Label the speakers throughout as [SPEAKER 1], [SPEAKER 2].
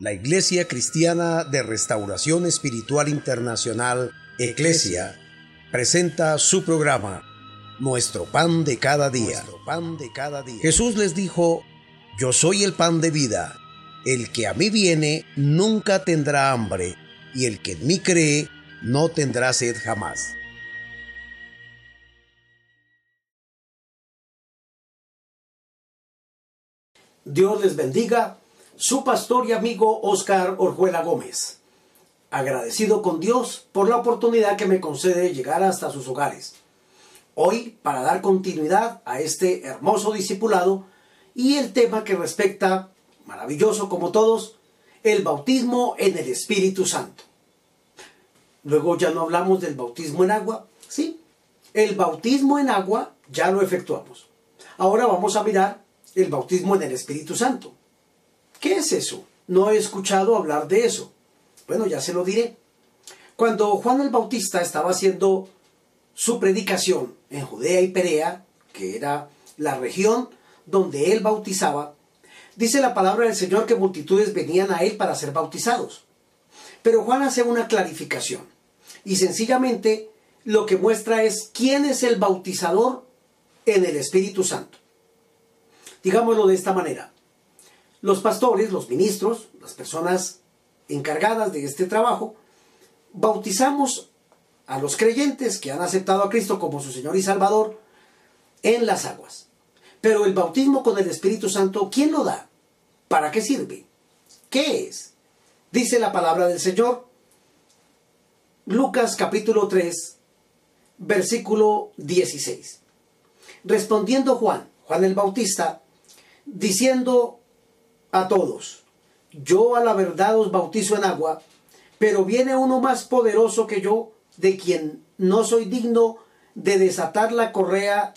[SPEAKER 1] La Iglesia Cristiana de Restauración Espiritual Internacional, Eclesia, presenta su programa, Nuestro Pan de Cada Día. Pan de cada día. Jesús les dijo, Yo soy el pan de vida. El que a mí viene nunca tendrá hambre, y el que en mí cree no tendrá sed jamás.
[SPEAKER 2] Dios les bendiga. Su pastor y amigo Oscar Orjuela Gómez. Agradecido con Dios por la oportunidad que me concede llegar hasta sus hogares. Hoy, para dar continuidad a este hermoso discipulado y el tema que respecta, maravilloso como todos, el bautismo en el Espíritu Santo. Luego ya no hablamos del bautismo en agua, ¿sí? El bautismo en agua ya lo efectuamos. Ahora vamos a mirar el bautismo en el Espíritu Santo. ¿Qué es eso? No he escuchado hablar de eso. Bueno, ya se lo diré. Cuando Juan el Bautista estaba haciendo su predicación en Judea y Perea, que era la región donde él bautizaba, dice la palabra del Señor que multitudes venían a él para ser bautizados. Pero Juan hace una clarificación y sencillamente lo que muestra es quién es el bautizador en el Espíritu Santo. Digámoslo de esta manera. Los pastores, los ministros, las personas encargadas de este trabajo, bautizamos a los creyentes que han aceptado a Cristo como su Señor y Salvador en las aguas. Pero el bautismo con el Espíritu Santo, ¿quién lo da? ¿Para qué sirve? ¿Qué es? Dice la palabra del Señor. Lucas capítulo 3, versículo 16. Respondiendo Juan, Juan el Bautista, diciendo a todos, yo a la verdad os bautizo en agua, pero viene uno más poderoso que yo, de quien no soy digno de desatar la correa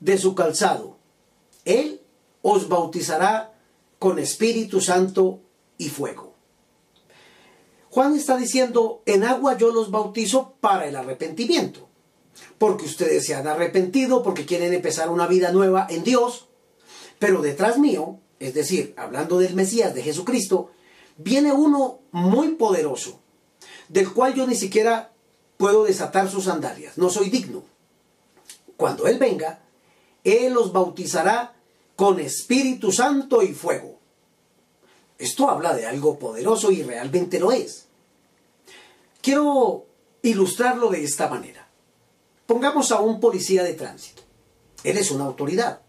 [SPEAKER 2] de su calzado. Él os bautizará con Espíritu Santo y fuego. Juan está diciendo, en agua yo los bautizo para el arrepentimiento, porque ustedes se han arrepentido, porque quieren empezar una vida nueva en Dios, pero detrás mío es decir, hablando del Mesías, de Jesucristo, viene uno muy poderoso, del cual yo ni siquiera puedo desatar sus sandalias, no soy digno. Cuando Él venga, Él los bautizará con Espíritu Santo y fuego. Esto habla de algo poderoso y realmente lo es. Quiero ilustrarlo de esta manera. Pongamos a un policía de tránsito. Él es una autoridad.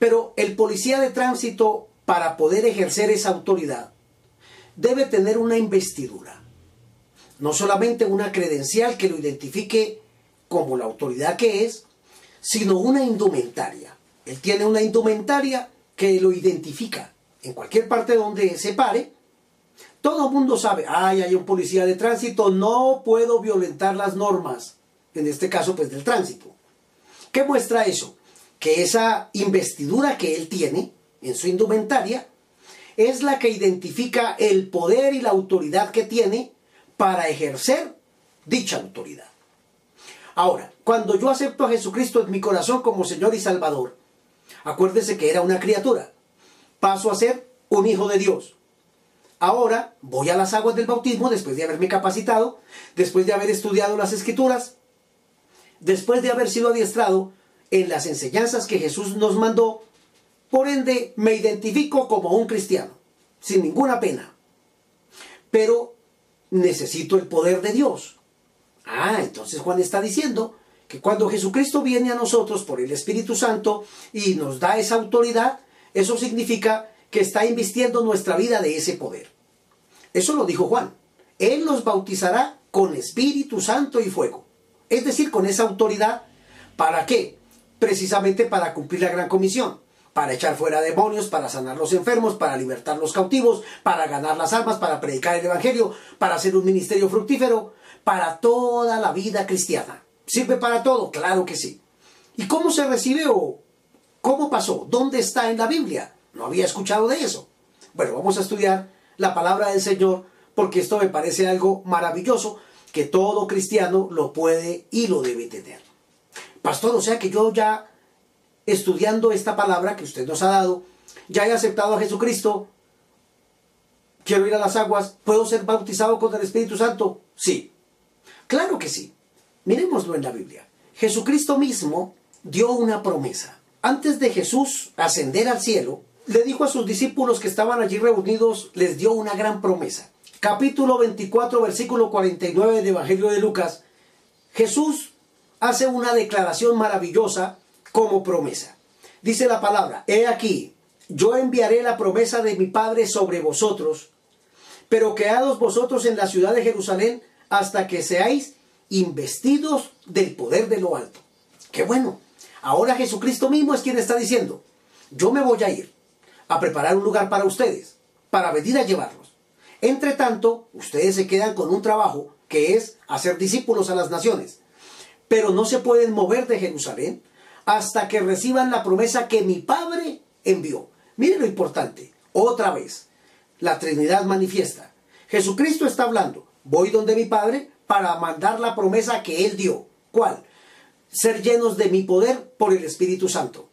[SPEAKER 2] Pero el policía de tránsito, para poder ejercer esa autoridad, debe tener una investidura. No solamente una credencial que lo identifique como la autoridad que es, sino una indumentaria. Él tiene una indumentaria que lo identifica en cualquier parte donde se pare. Todo el mundo sabe, ay, hay un policía de tránsito, no puedo violentar las normas, en este caso pues del tránsito. ¿Qué muestra eso? Que esa investidura que él tiene en su indumentaria es la que identifica el poder y la autoridad que tiene para ejercer dicha autoridad. Ahora, cuando yo acepto a Jesucristo en mi corazón como Señor y Salvador, acuérdese que era una criatura, paso a ser un hijo de Dios. Ahora voy a las aguas del bautismo después de haberme capacitado, después de haber estudiado las escrituras, después de haber sido adiestrado en las enseñanzas que Jesús nos mandó, por ende me identifico como un cristiano, sin ninguna pena. Pero necesito el poder de Dios. Ah, entonces Juan está diciendo que cuando Jesucristo viene a nosotros por el Espíritu Santo y nos da esa autoridad, eso significa que está invistiendo nuestra vida de ese poder. Eso lo dijo Juan. Él nos bautizará con Espíritu Santo y fuego. Es decir, con esa autoridad. ¿Para qué? Precisamente para cumplir la gran comisión, para echar fuera demonios, para sanar los enfermos, para libertar los cautivos, para ganar las almas, para predicar el Evangelio, para hacer un ministerio fructífero, para toda la vida cristiana. ¿Sirve para todo? Claro que sí. ¿Y cómo se recibe o cómo pasó? ¿Dónde está en la Biblia? No había escuchado de eso. Bueno, vamos a estudiar la palabra del Señor porque esto me parece algo maravilloso que todo cristiano lo puede y lo debe tener. Pastor, o sea que yo ya estudiando esta palabra que usted nos ha dado, ya he aceptado a Jesucristo, quiero ir a las aguas, ¿puedo ser bautizado con el Espíritu Santo? Sí. Claro que sí. Miremoslo en la Biblia. Jesucristo mismo dio una promesa. Antes de Jesús ascender al cielo, le dijo a sus discípulos que estaban allí reunidos, les dio una gran promesa. Capítulo 24, versículo 49 del Evangelio de Lucas. Jesús hace una declaración maravillosa como promesa. Dice la palabra, he aquí, yo enviaré la promesa de mi Padre sobre vosotros, pero quedados vosotros en la ciudad de Jerusalén hasta que seáis investidos del poder de lo alto. Qué bueno. Ahora Jesucristo mismo es quien está diciendo, yo me voy a ir a preparar un lugar para ustedes, para venir a llevarlos. Entre tanto, ustedes se quedan con un trabajo que es hacer discípulos a las naciones, pero no se pueden mover de Jerusalén hasta que reciban la promesa que mi Padre envió. Miren lo importante, otra vez, la Trinidad manifiesta. Jesucristo está hablando, voy donde mi Padre para mandar la promesa que Él dio. ¿Cuál? Ser llenos de mi poder por el Espíritu Santo.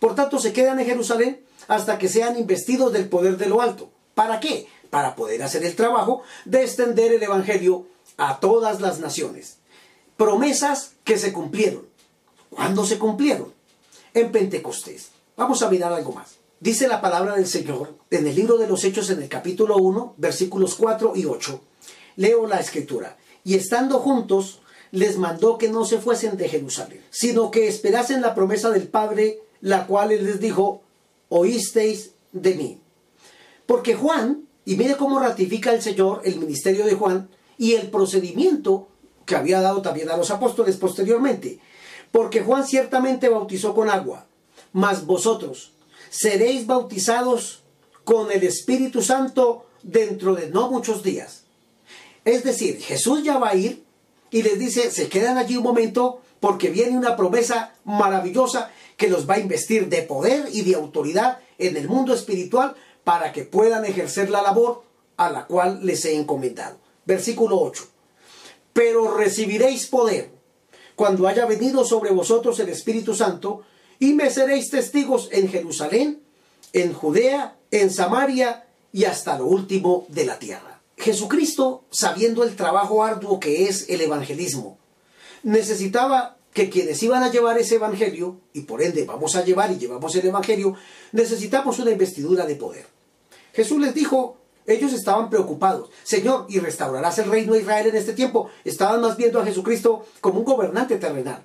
[SPEAKER 2] Por tanto, se quedan en Jerusalén hasta que sean investidos del poder de lo alto. ¿Para qué? Para poder hacer el trabajo de extender el Evangelio a todas las naciones. Promesas que se cumplieron. ¿Cuándo se cumplieron? En Pentecostés. Vamos a mirar algo más. Dice la palabra del Señor en el libro de los Hechos en el capítulo 1, versículos 4 y 8. Leo la escritura. Y estando juntos, les mandó que no se fuesen de Jerusalén, sino que esperasen la promesa del Padre, la cual él les dijo, oísteis de mí. Porque Juan, y mire cómo ratifica el Señor el ministerio de Juan y el procedimiento que había dado también a los apóstoles posteriormente. Porque Juan ciertamente bautizó con agua, mas vosotros seréis bautizados con el Espíritu Santo dentro de no muchos días. Es decir, Jesús ya va a ir y les dice, se quedan allí un momento porque viene una promesa maravillosa que los va a investir de poder y de autoridad en el mundo espiritual para que puedan ejercer la labor a la cual les he encomendado. Versículo 8. Pero recibiréis poder cuando haya venido sobre vosotros el Espíritu Santo y me seréis testigos en Jerusalén, en Judea, en Samaria y hasta lo último de la tierra. Jesucristo, sabiendo el trabajo arduo que es el evangelismo, necesitaba que quienes iban a llevar ese evangelio, y por ende vamos a llevar y llevamos el evangelio, necesitamos una investidura de poder. Jesús les dijo, ellos estaban preocupados, Señor, ¿y restaurarás el reino de Israel en este tiempo? Estaban más viendo a Jesucristo como un gobernante terrenal.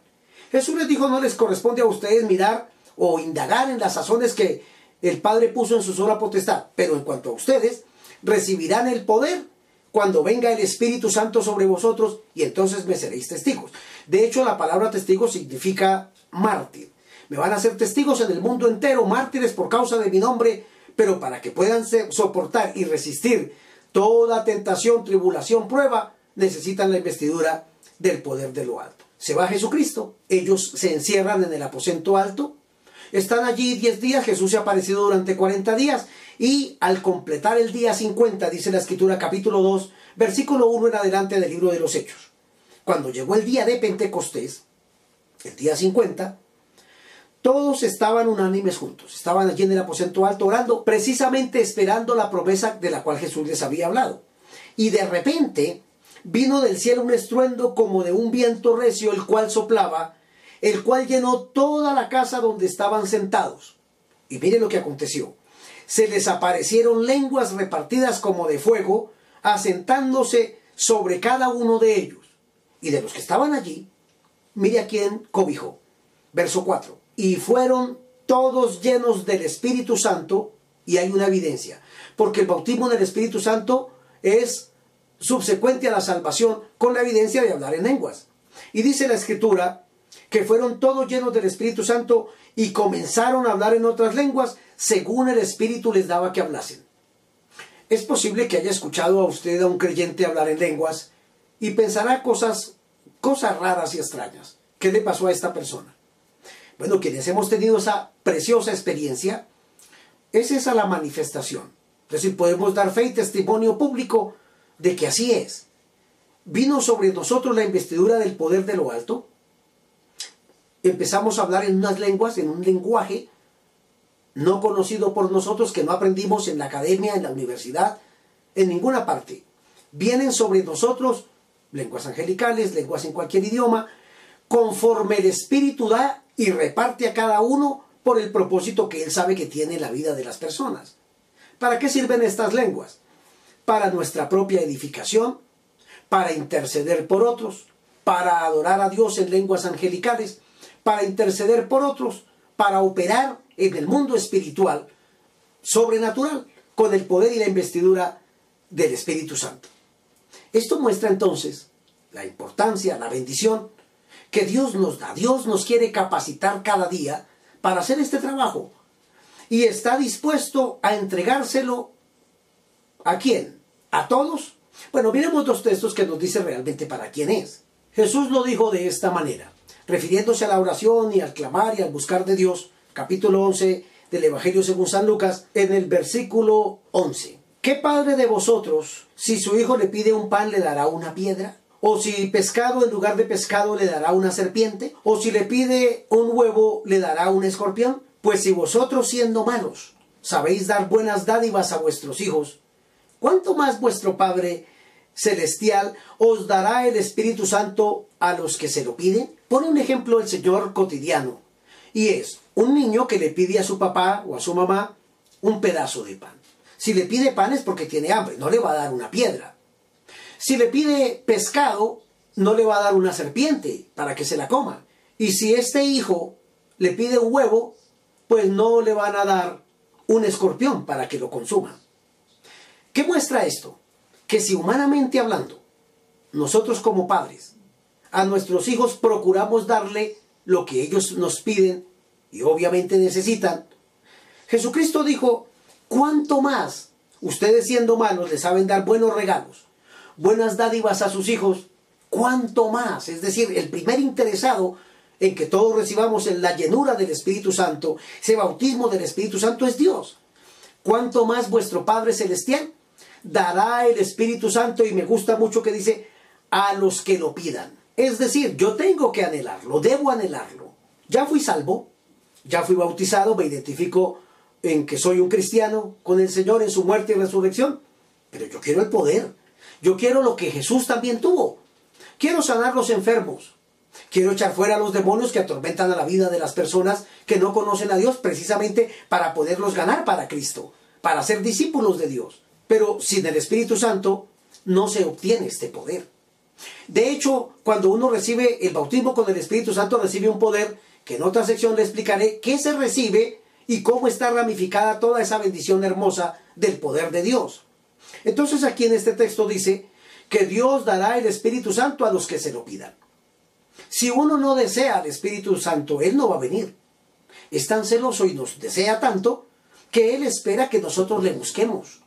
[SPEAKER 2] Jesús les dijo, no les corresponde a ustedes mirar o indagar en las sazones que el Padre puso en su sola potestad, pero en cuanto a ustedes, recibirán el poder cuando venga el Espíritu Santo sobre vosotros y entonces me seréis testigos. De hecho, la palabra testigo significa mártir. Me van a ser testigos en el mundo entero, mártires por causa de mi nombre, pero para que puedan soportar y resistir toda tentación, tribulación, prueba, necesitan la investidura del poder de lo alto. Se va Jesucristo, ellos se encierran en el aposento alto, están allí 10 días, Jesús se ha aparecido durante 40 días y al completar el día 50, dice la escritura capítulo 2, versículo 1 en adelante del libro de los Hechos. Cuando llegó el día de Pentecostés, el día 50, todos estaban unánimes juntos, estaban allí en el aposento alto orando, precisamente esperando la promesa de la cual Jesús les había hablado. Y de repente vino del cielo un estruendo como de un viento recio, el cual soplaba, el cual llenó toda la casa donde estaban sentados. Y mire lo que aconteció. Se les aparecieron lenguas repartidas como de fuego, asentándose sobre cada uno de ellos. Y de los que estaban allí, mire a quién cobijó. Verso 4. Y fueron todos llenos del Espíritu Santo, y hay una evidencia, porque el bautismo del Espíritu Santo es subsecuente a la salvación con la evidencia de hablar en lenguas. Y dice la escritura que fueron todos llenos del Espíritu Santo y comenzaron a hablar en otras lenguas según el Espíritu les daba que hablasen. Es posible que haya escuchado a usted a un creyente hablar en lenguas y pensará cosas, cosas raras y extrañas. ¿Qué le pasó a esta persona? Bueno, quienes hemos tenido esa preciosa experiencia, es esa la manifestación. Es decir, podemos dar fe y testimonio público de que así es. Vino sobre nosotros la investidura del poder de lo alto, empezamos a hablar en unas lenguas, en un lenguaje no conocido por nosotros, que no aprendimos en la academia, en la universidad, en ninguna parte. Vienen sobre nosotros lenguas angelicales, lenguas en cualquier idioma, conforme el Espíritu da y reparte a cada uno por el propósito que Él sabe que tiene la vida de las personas. ¿Para qué sirven estas lenguas? Para nuestra propia edificación, para interceder por otros, para adorar a Dios en lenguas angelicales, para interceder por otros, para operar en el mundo espiritual sobrenatural con el poder y la investidura del Espíritu Santo. Esto muestra entonces la importancia, la bendición que Dios nos da. Dios nos quiere capacitar cada día para hacer este trabajo y está dispuesto a entregárselo a quién? ¿A todos? Bueno, miremos dos textos que nos dice realmente para quién es. Jesús lo dijo de esta manera, refiriéndose a la oración y al clamar y al buscar de Dios, capítulo 11 del Evangelio según San Lucas, en el versículo 11. ¿Qué padre de vosotros, si su hijo le pide un pan, le dará una piedra? ¿O si pescado en lugar de pescado le dará una serpiente? ¿O si le pide un huevo, le dará un escorpión? Pues si vosotros siendo malos sabéis dar buenas dádivas a vuestros hijos, ¿cuánto más vuestro Padre celestial os dará el Espíritu Santo a los que se lo piden? Pone un ejemplo el Señor cotidiano, y es un niño que le pide a su papá o a su mamá un pedazo de pan. Si le pide pan es porque tiene hambre, no le va a dar una piedra. Si le pide pescado, no le va a dar una serpiente para que se la coma. Y si este hijo le pide un huevo, pues no le van a dar un escorpión para que lo consuma. ¿Qué muestra esto? Que si humanamente hablando, nosotros como padres, a nuestros hijos procuramos darle lo que ellos nos piden y obviamente necesitan, Jesucristo dijo, ¿cuánto más ustedes siendo malos le saben dar buenos regalos, buenas dádivas a sus hijos? ¿Cuánto más? Es decir, el primer interesado en que todos recibamos en la llenura del Espíritu Santo, ese bautismo del Espíritu Santo es Dios. ¿Cuánto más vuestro Padre Celestial dará el Espíritu Santo? Y me gusta mucho que dice, a los que lo pidan. Es decir, yo tengo que anhelarlo, debo anhelarlo. Ya fui salvo, ya fui bautizado, me identifico en que soy un cristiano con el Señor en su muerte y resurrección, pero yo quiero el poder. Yo quiero lo que Jesús también tuvo. Quiero sanar los enfermos. Quiero echar fuera a los demonios que atormentan a la vida de las personas que no conocen a Dios precisamente para poderlos ganar para Cristo, para ser discípulos de Dios. Pero sin el Espíritu Santo no se obtiene este poder. De hecho, cuando uno recibe el bautismo con el Espíritu Santo, recibe un poder que en otra sección le explicaré qué se recibe y cómo está ramificada toda esa bendición hermosa del poder de Dios. Entonces aquí en este texto dice que Dios dará el Espíritu Santo a los que se lo pidan. Si uno no desea al Espíritu Santo, Él no va a venir. Es tan celoso y nos desea tanto que Él espera que nosotros le busquemos.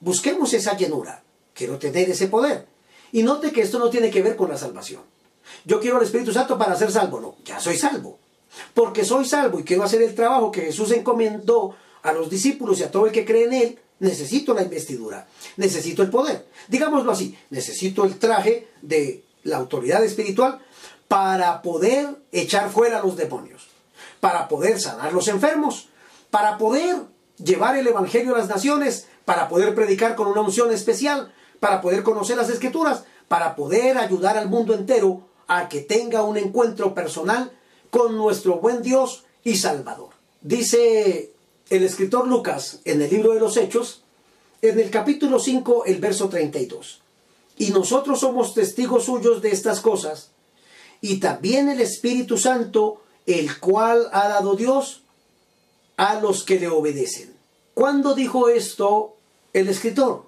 [SPEAKER 2] Busquemos esa llenura. Quiero tener ese poder. Y note que esto no tiene que ver con la salvación. Yo quiero al Espíritu Santo para ser salvo. No, ya soy salvo. Porque soy salvo y quiero hacer el trabajo que Jesús encomendó a los discípulos y a todo el que cree en Él. Necesito la investidura. Necesito el poder. Digámoslo así. Necesito el traje de la autoridad espiritual para poder echar fuera a los demonios, para poder sanar los enfermos, para poder llevar el Evangelio a las naciones, para poder predicar con una unción especial, para poder conocer las escrituras, para poder ayudar al mundo entero a que tenga un encuentro personal con nuestro buen Dios y Salvador. Dice el escritor Lucas en el libro de los Hechos, en el capítulo 5, el verso 32. Y nosotros somos testigos suyos de estas cosas, y también el Espíritu Santo, el cual ha dado Dios a los que le obedecen. ¿Cuándo dijo esto el escritor?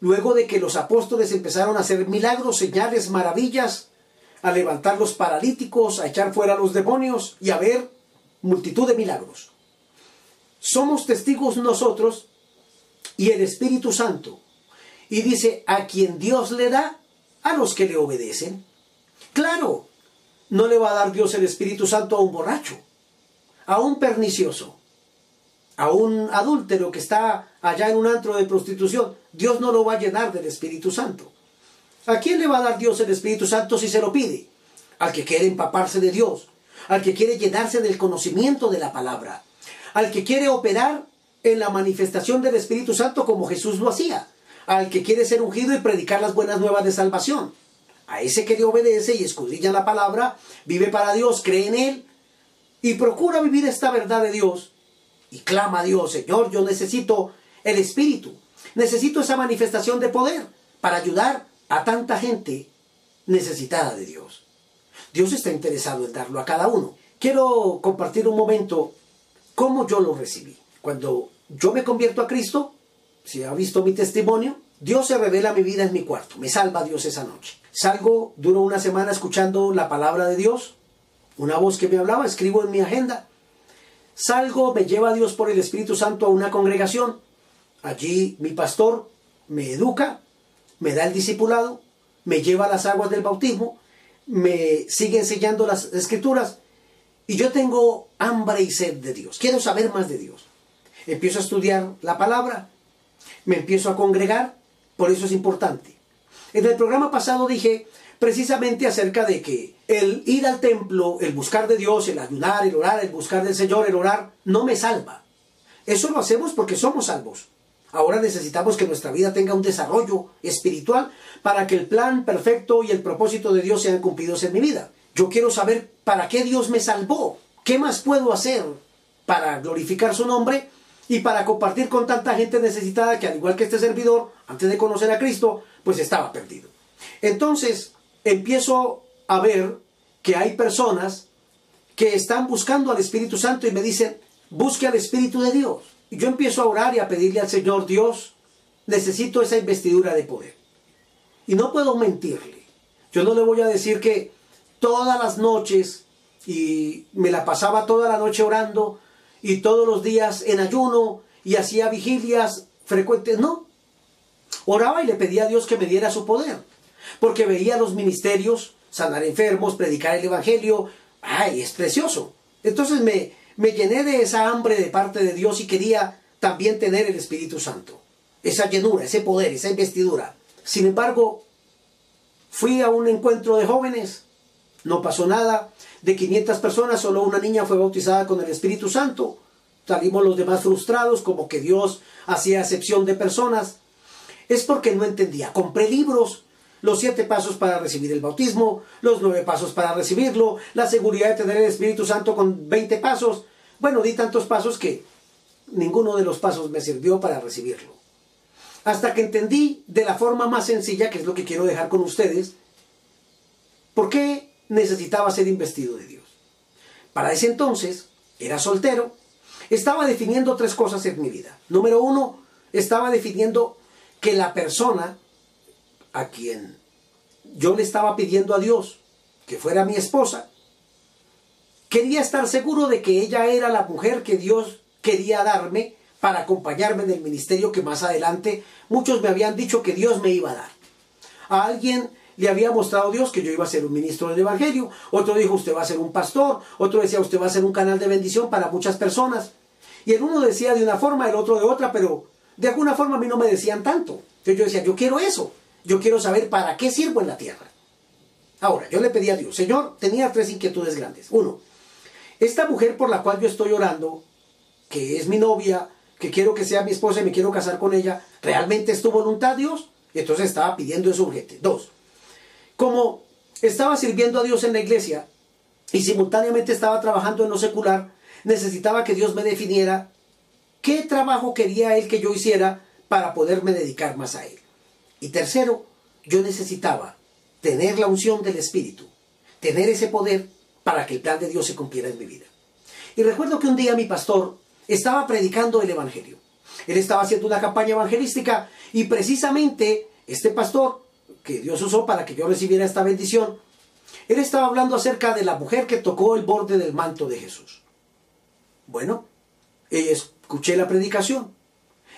[SPEAKER 2] Luego de que los apóstoles empezaron a hacer milagros, señales, maravillas, a levantar los paralíticos, a echar fuera los demonios y a ver multitud de milagros. Somos testigos nosotros y el Espíritu Santo. Y dice, a quien Dios le da, a los que le obedecen. Claro, no le va a dar Dios el Espíritu Santo a un borracho, a un pernicioso, a un adúltero que está allá en un antro de prostitución. Dios no lo va a llenar del Espíritu Santo. ¿A quién le va a dar Dios el Espíritu Santo si se lo pide? Al que quiere empaparse de Dios, al que quiere llenarse del conocimiento de la palabra, al que quiere operar en la manifestación del Espíritu Santo como Jesús lo hacía, al que quiere ser ungido y predicar las buenas nuevas de salvación. A ese que le obedece y escudriña la palabra, vive para Dios, cree en Él y procura vivir esta verdad de Dios y clama a Dios, Señor, yo necesito el Espíritu, necesito esa manifestación de poder para ayudar a tanta gente necesitada de Dios. Dios está interesado en darlo a cada uno. Quiero compartir un momento cómo yo lo recibí. Cuando yo me convierto a Cristo, si ha visto mi testimonio, Dios se revela mi vida en mi cuarto, me salva Dios esa noche. Salgo, duro una semana escuchando la palabra de Dios, una voz que me hablaba, escribo en mi agenda. Salgo, me lleva Dios por el Espíritu Santo a una congregación. Allí mi pastor me educa, me da el discipulado, me lleva a las aguas del bautismo, me sigue enseñando las escrituras y yo tengo hambre y sed de Dios. Quiero saber más de Dios. Empiezo a estudiar la palabra, me empiezo a congregar, por eso es importante. En el programa pasado dije precisamente acerca de que el ir al templo, el buscar de Dios, el ayunar, el orar, el buscar del Señor, el orar, no me salva. Eso lo hacemos porque somos salvos. Ahora necesitamos que nuestra vida tenga un desarrollo espiritual para que el plan perfecto y el propósito de Dios sean cumplidos en mi vida. Yo quiero saber para qué Dios me salvó, qué más puedo hacer para glorificar su nombre y para compartir con tanta gente necesitada que al igual que este servidor, antes de conocer a Cristo, pues estaba perdido. Entonces empiezo a ver que hay personas que están buscando al Espíritu Santo y me dicen, busque al Espíritu de Dios. Y yo empiezo a orar y a pedirle al Señor, Dios, necesito esa investidura de poder. Y no puedo mentirle. Yo no le voy a decir que todas las noches, y me la pasaba toda la noche orando, y todos los días en ayuno, y hacía vigilias frecuentes. No. Oraba y le pedía a Dios que me diera su poder. Porque veía los ministerios, sanar enfermos, predicar el Evangelio. ¡Ay, es precioso! Entonces me, me llené de esa hambre de parte de Dios y quería también tener el Espíritu Santo. Esa llenura, ese poder, esa investidura. Sin embargo, fui a un encuentro de jóvenes, no pasó nada. De 500 personas, solo una niña fue bautizada con el Espíritu Santo. Salimos los demás frustrados, como que Dios hacía excepción de personas. Es porque no entendía. Compré libros, los siete pasos para recibir el bautismo, los nueve pasos para recibirlo, la seguridad de tener el Espíritu Santo con 20 pasos. Bueno, di tantos pasos que ninguno de los pasos me sirvió para recibirlo. Hasta que entendí de la forma más sencilla, que es lo que quiero dejar con ustedes, por qué necesitaba ser investido de Dios. Para ese entonces, era soltero, estaba definiendo tres cosas en mi vida. Número uno, estaba definiendo que la persona a quien yo le estaba pidiendo a Dios que fuera mi esposa, quería estar seguro de que ella era la mujer que Dios quería darme para acompañarme en el ministerio que más adelante muchos me habían dicho que Dios me iba a dar. A alguien le había mostrado Dios que yo iba a ser un ministro del Evangelio, otro dijo usted va a ser un pastor, otro decía usted va a ser un canal de bendición para muchas personas. Y el uno decía de una forma, el otro de otra, pero de alguna forma a mí no me decían tanto. Entonces yo decía, yo quiero eso. Yo quiero saber para qué sirvo en la tierra. Ahora, yo le pedí a Dios, Señor, tenía tres inquietudes grandes. Uno, esta mujer por la cual yo estoy orando, que es mi novia, que quiero que sea mi esposa y me quiero casar con ella, ¿realmente es tu voluntad, Dios? Entonces estaba pidiendo eso urgente. Dos, como estaba sirviendo a Dios en la iglesia y simultáneamente estaba trabajando en lo secular, necesitaba que Dios me definiera qué trabajo quería Él que yo hiciera para poderme dedicar más a Él. Y tercero, yo necesitaba tener la unción del Espíritu, tener ese poder para que el plan de Dios se cumpliera en mi vida. Y recuerdo que un día mi pastor estaba predicando el Evangelio. Él estaba haciendo una campaña evangelística y precisamente este pastor, que Dios usó para que yo recibiera esta bendición, él estaba hablando acerca de la mujer que tocó el borde del manto de Jesús. Bueno, escuché la predicación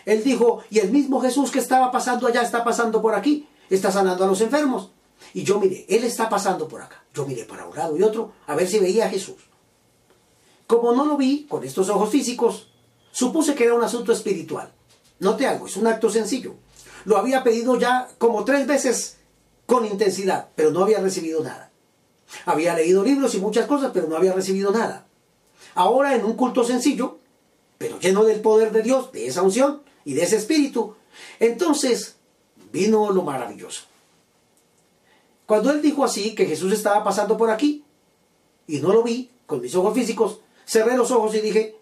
[SPEAKER 2] él dijo, y el mismo Jesús que estaba pasando allá está pasando por aquí, está sanando a los enfermos. Y yo miré, Él está pasando por acá. Yo miré para un lado y otro a ver si veía a Jesús. Como no lo vi con estos ojos físicos, supuse que era un asunto espiritual. Note algo, es un acto sencillo. Lo había pedido ya como tres veces con intensidad, pero no había recibido nada. Había leído libros y muchas cosas, pero no había recibido nada. Ahora en un culto sencillo, pero lleno del poder de Dios, de esa unción, y de ese espíritu. Entonces, vino lo maravilloso. Cuando él dijo así, que Jesús estaba pasando por aquí, y no lo vi con mis ojos físicos, cerré los ojos y dije,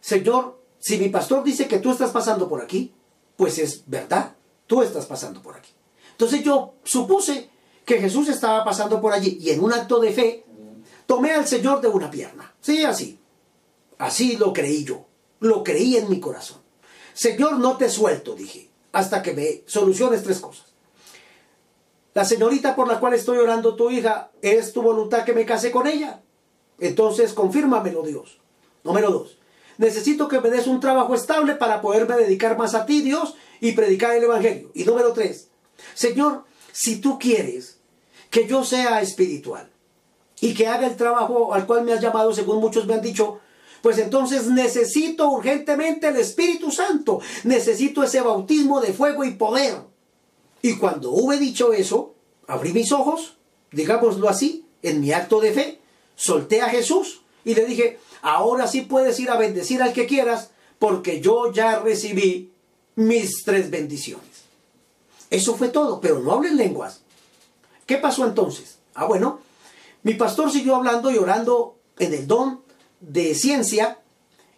[SPEAKER 2] Señor, si mi pastor dice que tú estás pasando por aquí, pues es verdad, tú estás pasando por aquí. Entonces yo supuse que Jesús estaba pasando por allí y en un acto de fe tomé al Señor de una pierna. Sí, así. Así lo creí yo. Lo creí en mi corazón. Señor, no te suelto, dije, hasta que me soluciones tres cosas. La señorita por la cual estoy orando, tu hija, es tu voluntad que me case con ella. Entonces, confírmamelo, Dios. Número dos. Necesito que me des un trabajo estable para poderme dedicar más a ti, Dios, y predicar el Evangelio. Y número tres. Señor, si tú quieres que yo sea espiritual y que haga el trabajo al cual me has llamado, según muchos me han dicho, pues entonces necesito urgentemente el Espíritu Santo, necesito ese bautismo de fuego y poder. Y cuando hube dicho eso, abrí mis ojos, digámoslo así, en mi acto de fe, solté a Jesús y le dije, ahora sí puedes ir a bendecir al que quieras, porque yo ya recibí mis tres bendiciones. Eso fue todo, pero no hablen lenguas. ¿Qué pasó entonces? Ah, bueno, mi pastor siguió hablando y orando en el don de ciencia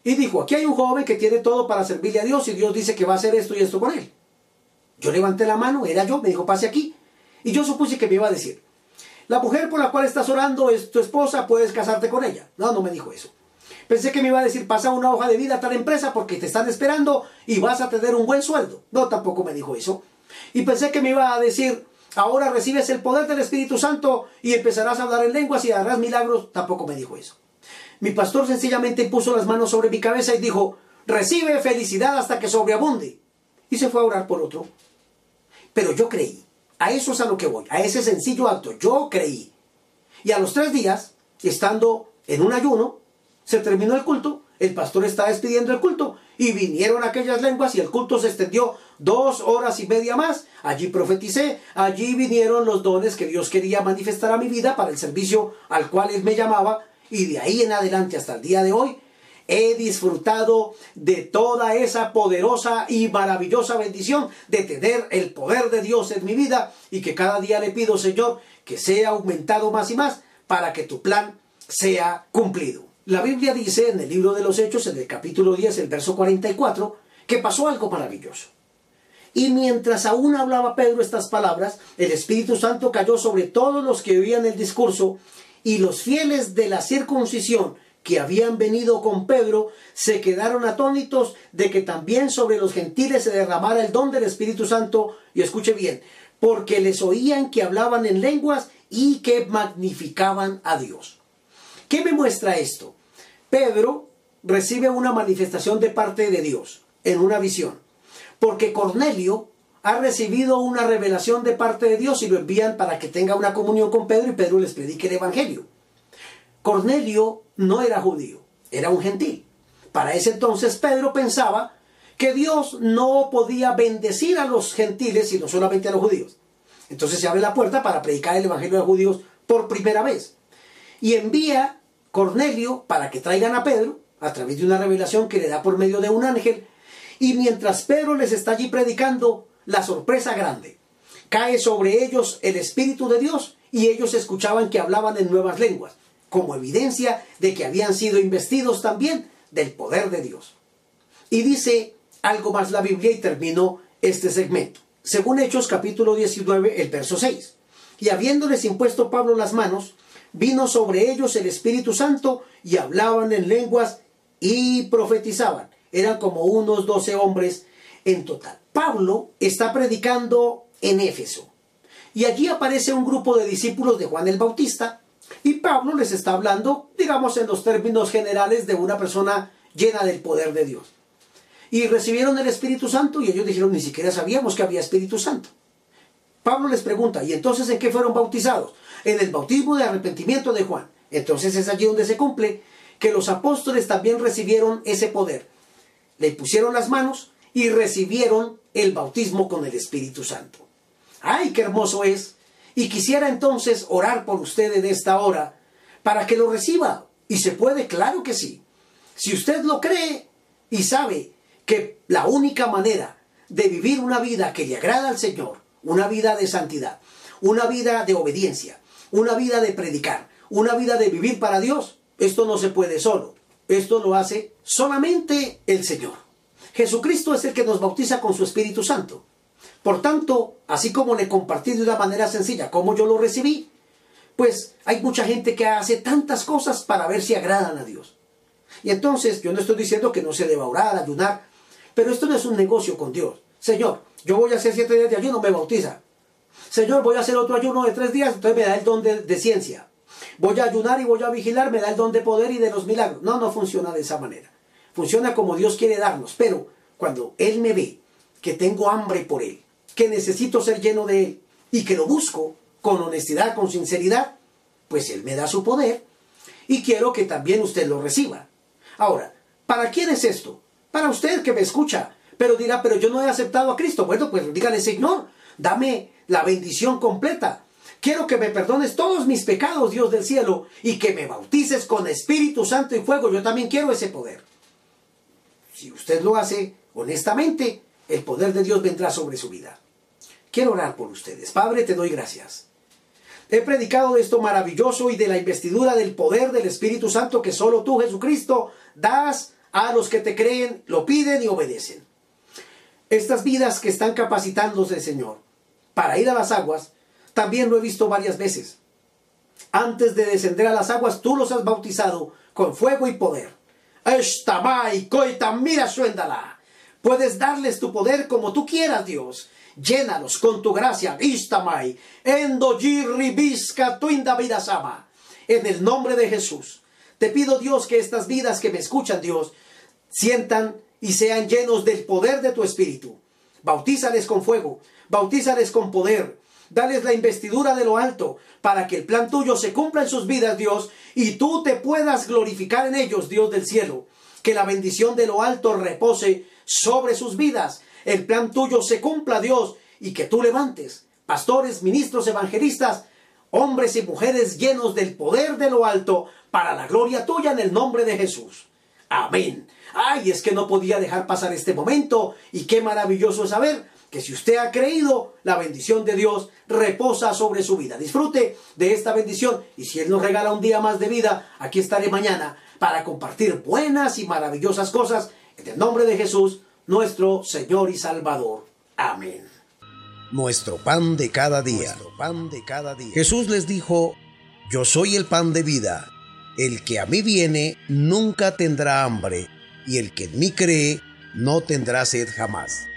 [SPEAKER 2] y dijo, aquí hay un joven que tiene todo para servirle a Dios y Dios dice que va a hacer esto y esto con él. Yo levanté la mano, era yo, me dijo, pase aquí. Y yo supuse que me iba a decir, la mujer por la cual estás orando es tu esposa, puedes casarte con ella. No, no me dijo eso. Pensé que me iba a decir, pasa una hoja de vida a tal empresa porque te están esperando y vas a tener un buen sueldo. No, tampoco me dijo eso. Y pensé que me iba a decir, ahora recibes el poder del Espíritu Santo y empezarás a hablar en lenguas y harás milagros. Tampoco me dijo eso. Mi pastor sencillamente puso las manos sobre mi cabeza y dijo, recibe felicidad hasta que sobreabunde. Y se fue a orar por otro. Pero yo creí. A eso es a lo que voy, a ese sencillo acto. Yo creí. Y a los tres días, estando en un ayuno, se terminó el culto, el pastor estaba despidiendo el culto y vinieron aquellas lenguas y el culto se extendió dos horas y media más. Allí profeticé, allí vinieron los dones que Dios quería manifestar a mi vida para el servicio al cual Él me llamaba y de ahí en adelante hasta el día de hoy he disfrutado de toda esa poderosa y maravillosa bendición de tener el poder de Dios en mi vida y que cada día le pido, Señor, que sea aumentado más y más para que tu plan sea cumplido. La Biblia dice en el libro de los Hechos, en el capítulo 10, el verso 44, que pasó algo maravilloso. Y mientras aún hablaba Pedro estas palabras, el Espíritu Santo cayó sobre todos los que oían el discurso y los fieles de la circuncisión que habían venido con Pedro se quedaron atónitos de que también sobre los gentiles se derramara el don del Espíritu Santo, y escuche bien, porque les oían que hablaban en lenguas y que magnificaban a Dios. ¿Qué me muestra esto? Pedro recibe una manifestación de parte de Dios en una visión, porque Cornelio ha recibido una revelación de parte de Dios y lo envían para que tenga una comunión con Pedro y Pedro les predique el Evangelio. Cornelio no era judío, era un gentil. Para ese entonces Pedro pensaba que Dios no podía bendecir a los gentiles sino solamente a los judíos. Entonces se abre la puerta para predicar el Evangelio a los judíos por primera vez. Y envía Cornelio para que traigan a Pedro a través de una revelación que le da por medio de un ángel. Y mientras Pedro les está allí predicando, la sorpresa grande. Cae sobre ellos el Espíritu de Dios y ellos escuchaban que hablaban en nuevas lenguas como evidencia de que habían sido investidos también del poder de Dios. Y dice algo más la Biblia y terminó este segmento. Según Hechos capítulo 19, el verso 6. Y habiéndoles impuesto Pablo las manos, vino sobre ellos el Espíritu Santo y hablaban en lenguas y profetizaban. Eran como unos doce hombres en total. Pablo está predicando en Éfeso. Y allí aparece un grupo de discípulos de Juan el Bautista y Pablo les está hablando, digamos, en los términos generales de una persona llena del poder de Dios. Y recibieron el Espíritu Santo y ellos dijeron, ni siquiera sabíamos que había Espíritu Santo. Pablo les pregunta, ¿y entonces en qué fueron bautizados? En el bautismo de arrepentimiento de Juan. Entonces es allí donde se cumple que los apóstoles también recibieron ese poder. Le pusieron las manos y recibieron el bautismo con el Espíritu Santo. ¡Ay, qué hermoso es! Y quisiera entonces orar por usted en esta hora para que lo reciba. Y se puede, claro que sí. Si usted lo cree y sabe que la única manera de vivir una vida que le agrada al Señor, una vida de santidad, una vida de obediencia, una vida de predicar, una vida de vivir para Dios, esto no se puede solo. Esto lo hace solamente el Señor. Jesucristo es el que nos bautiza con su Espíritu Santo. Por tanto, así como le compartí de una manera sencilla cómo yo lo recibí, pues hay mucha gente que hace tantas cosas para ver si agradan a Dios. Y entonces yo no estoy diciendo que no se deba orar, ayunar, pero esto no es un negocio con Dios. Señor, yo voy a hacer siete días de ayuno, me bautiza. Señor, voy a hacer otro ayuno de tres días, entonces me da el don de, ciencia. Voy a ayunar y voy a vigilar, me da el don de poder y de los milagros. No, no funciona de esa manera. Funciona como Dios quiere darnos, pero cuando Él me ve que tengo hambre por Él, que necesito ser lleno de Él y que lo busco con honestidad, con sinceridad, pues Él me da su poder y quiero que también usted lo reciba. Ahora, ¿para quién es esto? Para usted que me escucha, pero dirá, pero yo no he aceptado a Cristo. Bueno, pues dígale, Señor, dame la bendición completa. Quiero que me perdones todos mis pecados, Dios del cielo, y que me bautices con Espíritu Santo y fuego. Yo también quiero ese poder. Si usted lo hace honestamente, el poder de Dios vendrá sobre su vida. Quiero orar por ustedes. Padre, te doy gracias. He predicado de esto maravilloso y de la investidura del poder del Espíritu Santo que solo tú, Jesucristo, das a los que te creen, lo piden y obedecen. Estas vidas que están capacitándose, Señor, para ir a las aguas, también lo he visto varias veces. Antes de descender a las aguas, tú los has bautizado con fuego y poder. Puedes darles tu poder como tú quieras, Dios. Llénalos con tu gracia. Istamai. En el nombre de Jesús. Te pido, Dios, que estas vidas que me escuchan, Dios, sientan y sean llenos del poder de tu Espíritu. Bautízales con fuego, bautízales con poder, dales la investidura de lo alto, para que el plan tuyo se cumpla en sus vidas, Dios, y tú te puedas glorificar en ellos, Dios del cielo. Que la bendición de lo alto repose sobre sus vidas. El plan tuyo se cumpla, Dios, y que tú levantes pastores, ministros, evangelistas, hombres y mujeres llenos del poder de lo alto, para la gloria tuya en el nombre de Jesús. Amén. Ay, es que no podía dejar pasar este momento y qué maravilloso es saber que si usted ha creído, la bendición de Dios reposa sobre su vida. Disfrute de esta bendición y si Él nos regala un día más de vida, aquí estaré mañana para compartir buenas y maravillosas cosas en el nombre de Jesús, nuestro Señor y Salvador. Amén.
[SPEAKER 1] Nuestro pan de cada día. pan de cada día. Jesús les dijo, yo soy el pan de vida. El que a mí viene nunca tendrá hambre y el que en mí cree no tendrá sed jamás.